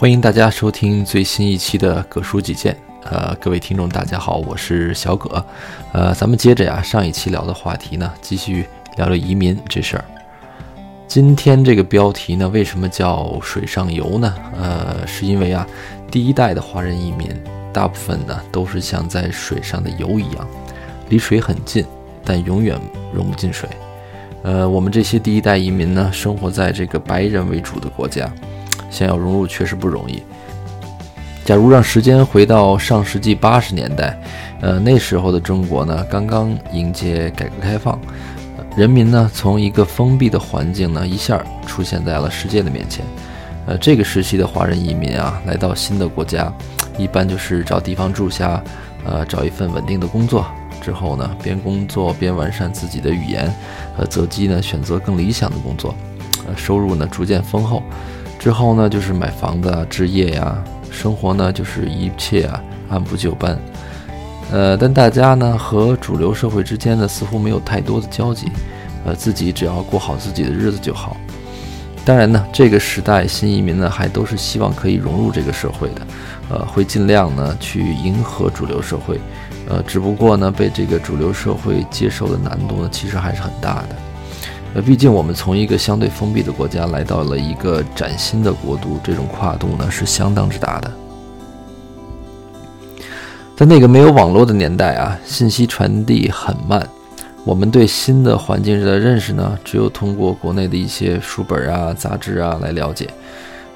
欢迎大家收听最新一期的《葛书几见》。呃，各位听众，大家好，我是小葛。呃，咱们接着呀，上一期聊的话题呢，继续聊聊移民这事儿。今天这个标题呢，为什么叫水上游呢？呃，是因为啊，第一代的华人移民，大部分呢都是像在水上的油一样，离水很近，但永远融不进水。呃，我们这些第一代移民呢，生活在这个白人为主的国家，想要融入确实不容易。假如让时间回到上世纪八十年代，呃，那时候的中国呢，刚刚迎接改革开放，人民呢从一个封闭的环境呢，一下出现在了世界的面前。呃，这个时期的华人移民啊，来到新的国家，一般就是找地方住下，呃，找一份稳定的工作，之后呢，边工作边完善自己的语言，呃，择机呢选择更理想的工作，呃，收入呢逐渐丰厚，之后呢就是买房子啊，置业呀。生活呢，就是一切啊按部就班，呃，但大家呢和主流社会之间呢似乎没有太多的交集，呃，自己只要过好自己的日子就好。当然呢，这个时代新移民呢还都是希望可以融入这个社会的，呃，会尽量呢去迎合主流社会，呃，只不过呢被这个主流社会接受的难度呢其实还是很大的。呃，毕竟我们从一个相对封闭的国家来到了一个崭新的国度，这种跨度呢是相当之大的。在那个没有网络的年代啊，信息传递很慢，我们对新的环境的认识呢，只有通过国内的一些书本啊、杂志啊来了解。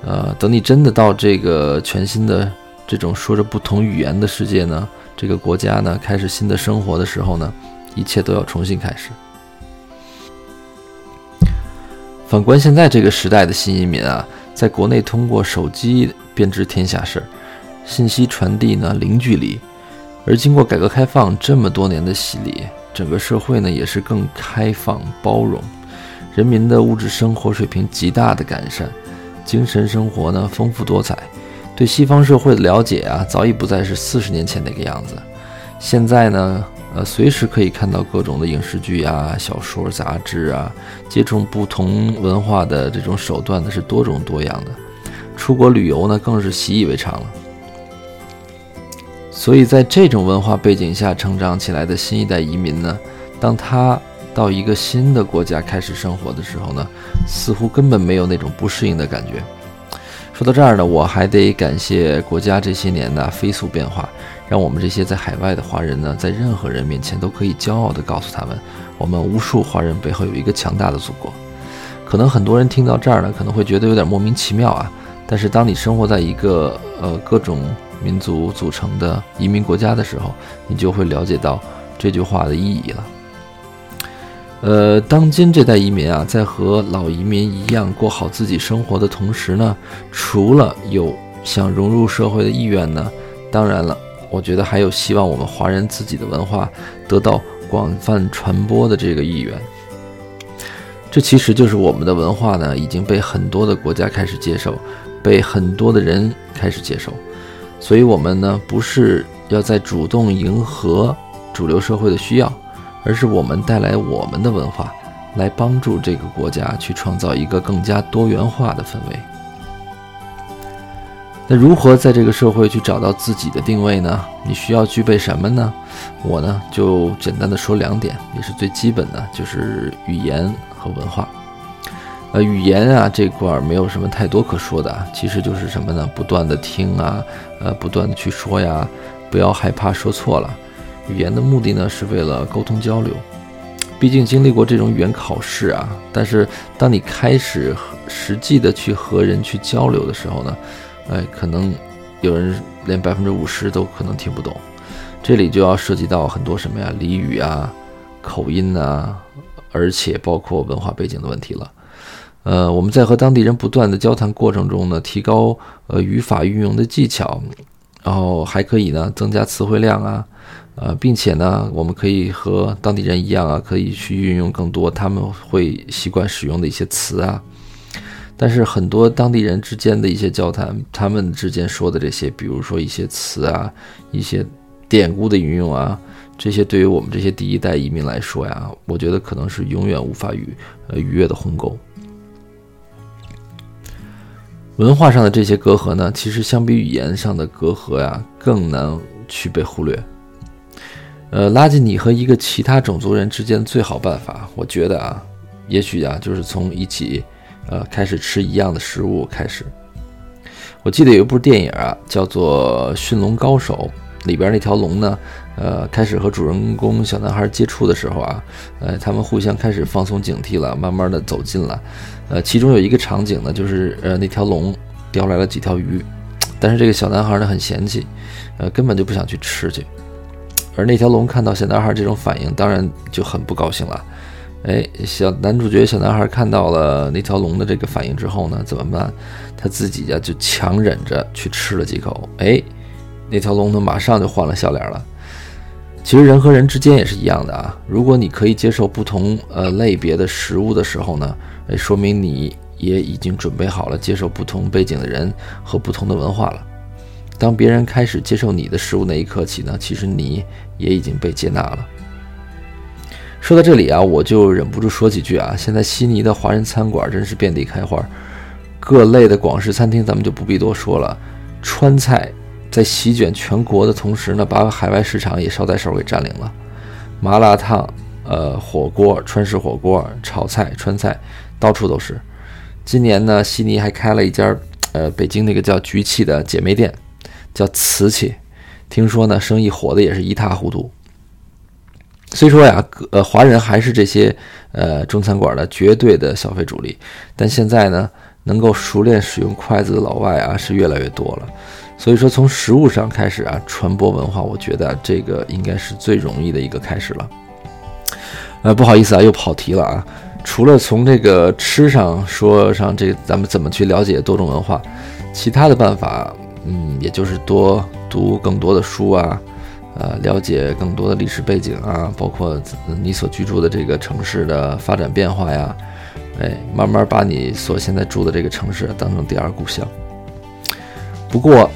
呃，等你真的到这个全新的这种说着不同语言的世界呢，这个国家呢开始新的生活的时候呢，一切都要重新开始。反观现在这个时代的新移民啊，在国内通过手机便知天下事，信息传递呢零距离，而经过改革开放这么多年的洗礼，整个社会呢也是更开放包容，人民的物质生活水平极大的改善，精神生活呢丰富多彩，对西方社会的了解啊早已不再是四十年前那个样子，现在呢。呃，随时可以看到各种的影视剧啊、小说、杂志啊，接触不同文化的这种手段呢是多种多样的。出国旅游呢更是习以为常了。所以在这种文化背景下成长起来的新一代移民呢，当他到一个新的国家开始生活的时候呢，似乎根本没有那种不适应的感觉。说到这儿呢，我还得感谢国家这些年的飞速变化。让我们这些在海外的华人呢，在任何人面前都可以骄傲地告诉他们，我们无数华人背后有一个强大的祖国。可能很多人听到这儿呢，可能会觉得有点莫名其妙啊。但是当你生活在一个呃各种民族组成的移民国家的时候，你就会了解到这句话的意义了。呃，当今这代移民啊，在和老移民一样过好自己生活的同时呢，除了有想融入社会的意愿呢，当然了。我觉得还有希望我们华人自己的文化得到广泛传播的这个意愿，这其实就是我们的文化呢已经被很多的国家开始接受，被很多的人开始接受，所以我们呢不是要在主动迎合主流社会的需要，而是我们带来我们的文化，来帮助这个国家去创造一个更加多元化的氛围。那如何在这个社会去找到自己的定位呢？你需要具备什么呢？我呢就简单的说两点，也是最基本的，就是语言和文化。呃，语言啊这块儿没有什么太多可说的，其实就是什么呢？不断的听啊，呃，不断的去说呀，不要害怕说错了。语言的目的呢是为了沟通交流，毕竟经历过这种语言考试啊。但是当你开始实际的去和人去交流的时候呢？哎，可能有人连百分之五十都可能听不懂，这里就要涉及到很多什么呀，俚语啊、口音啊，而且包括文化背景的问题了。呃，我们在和当地人不断的交谈过程中呢，提高呃语法运用的技巧，然后还可以呢增加词汇量啊，呃，并且呢，我们可以和当地人一样啊，可以去运用更多他们会习惯使用的一些词啊。但是很多当地人之间的一些交谈，他们之间说的这些，比如说一些词啊，一些典故的运用啊，这些对于我们这些第一代移民来说呀，我觉得可能是永远无法与呃逾越的鸿沟。文化上的这些隔阂呢，其实相比语言上的隔阂呀，更难去被忽略。呃，拉近你和一个其他种族人之间最好办法，我觉得啊，也许啊，就是从一起，呃，开始吃一样的食物开始。我记得有一部电影啊，叫做《驯龙高手》，里边那条龙呢，呃，开始和主人公小男孩接触的时候啊，呃，他们互相开始放松警惕了，慢慢的走近了。呃，其中有一个场景呢，就是呃那条龙叼来了几条鱼，但是这个小男孩呢很嫌弃，呃根本就不想去吃去，而那条龙看到小男孩这种反应，当然就很不高兴了。哎，小男主角小男孩看到了那条龙的这个反应之后呢，怎么办？他自己呀就强忍着去吃了几口，哎，那条龙呢马上就换了笑脸了。其实人和人之间也是一样的啊，如果你可以接受不同呃类别的食物的时候呢。哎，说明你也已经准备好了接受不同背景的人和不同的文化了。当别人开始接受你的食物那一刻起呢，其实你也已经被接纳了。说到这里啊，我就忍不住说几句啊。现在悉尼的华人餐馆真是遍地开花，各类的广式餐厅咱们就不必多说了。川菜在席卷全国的同时呢，把海外市场也捎带手给占领了。麻辣烫、呃火锅、川式火锅、炒菜、川菜。到处都是。今年呢，悉尼还开了一家，呃，北京那个叫菊气的姐妹店，叫瓷器。听说呢，生意火的也是一塌糊涂。虽说呀，呃，华人还是这些呃中餐馆的绝对的消费主力，但现在呢，能够熟练使用筷子的老外啊是越来越多了。所以说，从食物上开始啊，传播文化，我觉得这个应该是最容易的一个开始了。呃，不好意思啊，又跑题了啊。除了从这个吃上说上这，咱们怎么去了解多种文化？其他的办法，嗯，也就是多读更多的书啊，呃，了解更多的历史背景啊，包括你所居住的这个城市的发展变化呀，哎，慢慢把你所现在住的这个城市当成第二故乡。不过，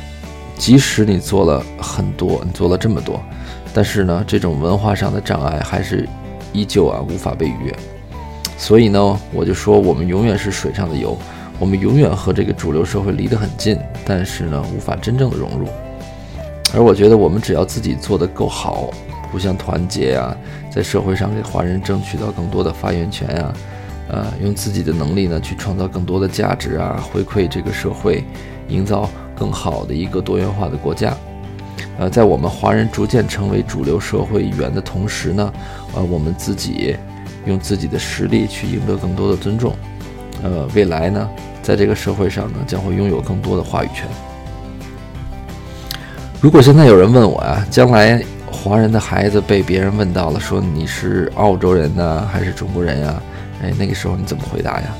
即使你做了很多，你做了这么多，但是呢，这种文化上的障碍还是依旧啊无法被逾越。所以呢，我就说我们永远是水上的油，我们永远和这个主流社会离得很近，但是呢，无法真正的融入。而我觉得，我们只要自己做得够好，互相团结啊，在社会上给华人争取到更多的发言权呀，呃，用自己的能力呢去创造更多的价值啊，回馈这个社会，营造更好的一个多元化的国家。呃，在我们华人逐渐成为主流社会一员的同时呢，呃，我们自己。用自己的实力去赢得更多的尊重，呃，未来呢，在这个社会上呢，将会拥有更多的话语权。如果现在有人问我呀，将来华人的孩子被别人问到了，说你是澳洲人呢，还是中国人呀？哎，那个时候你怎么回答呀？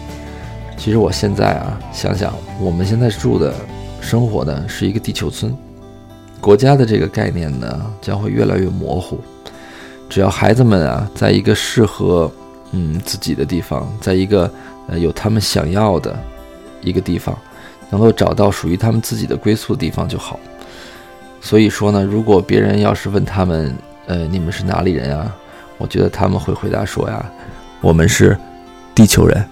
其实我现在啊，想想我们现在住的生活的是一个地球村，国家的这个概念呢，将会越来越模糊。只要孩子们啊，在一个适合嗯自己的地方，在一个呃有他们想要的一个地方，能够找到属于他们自己的归宿的地方就好。所以说呢，如果别人要是问他们，呃，你们是哪里人啊？我觉得他们会回答说呀，我们是地球人。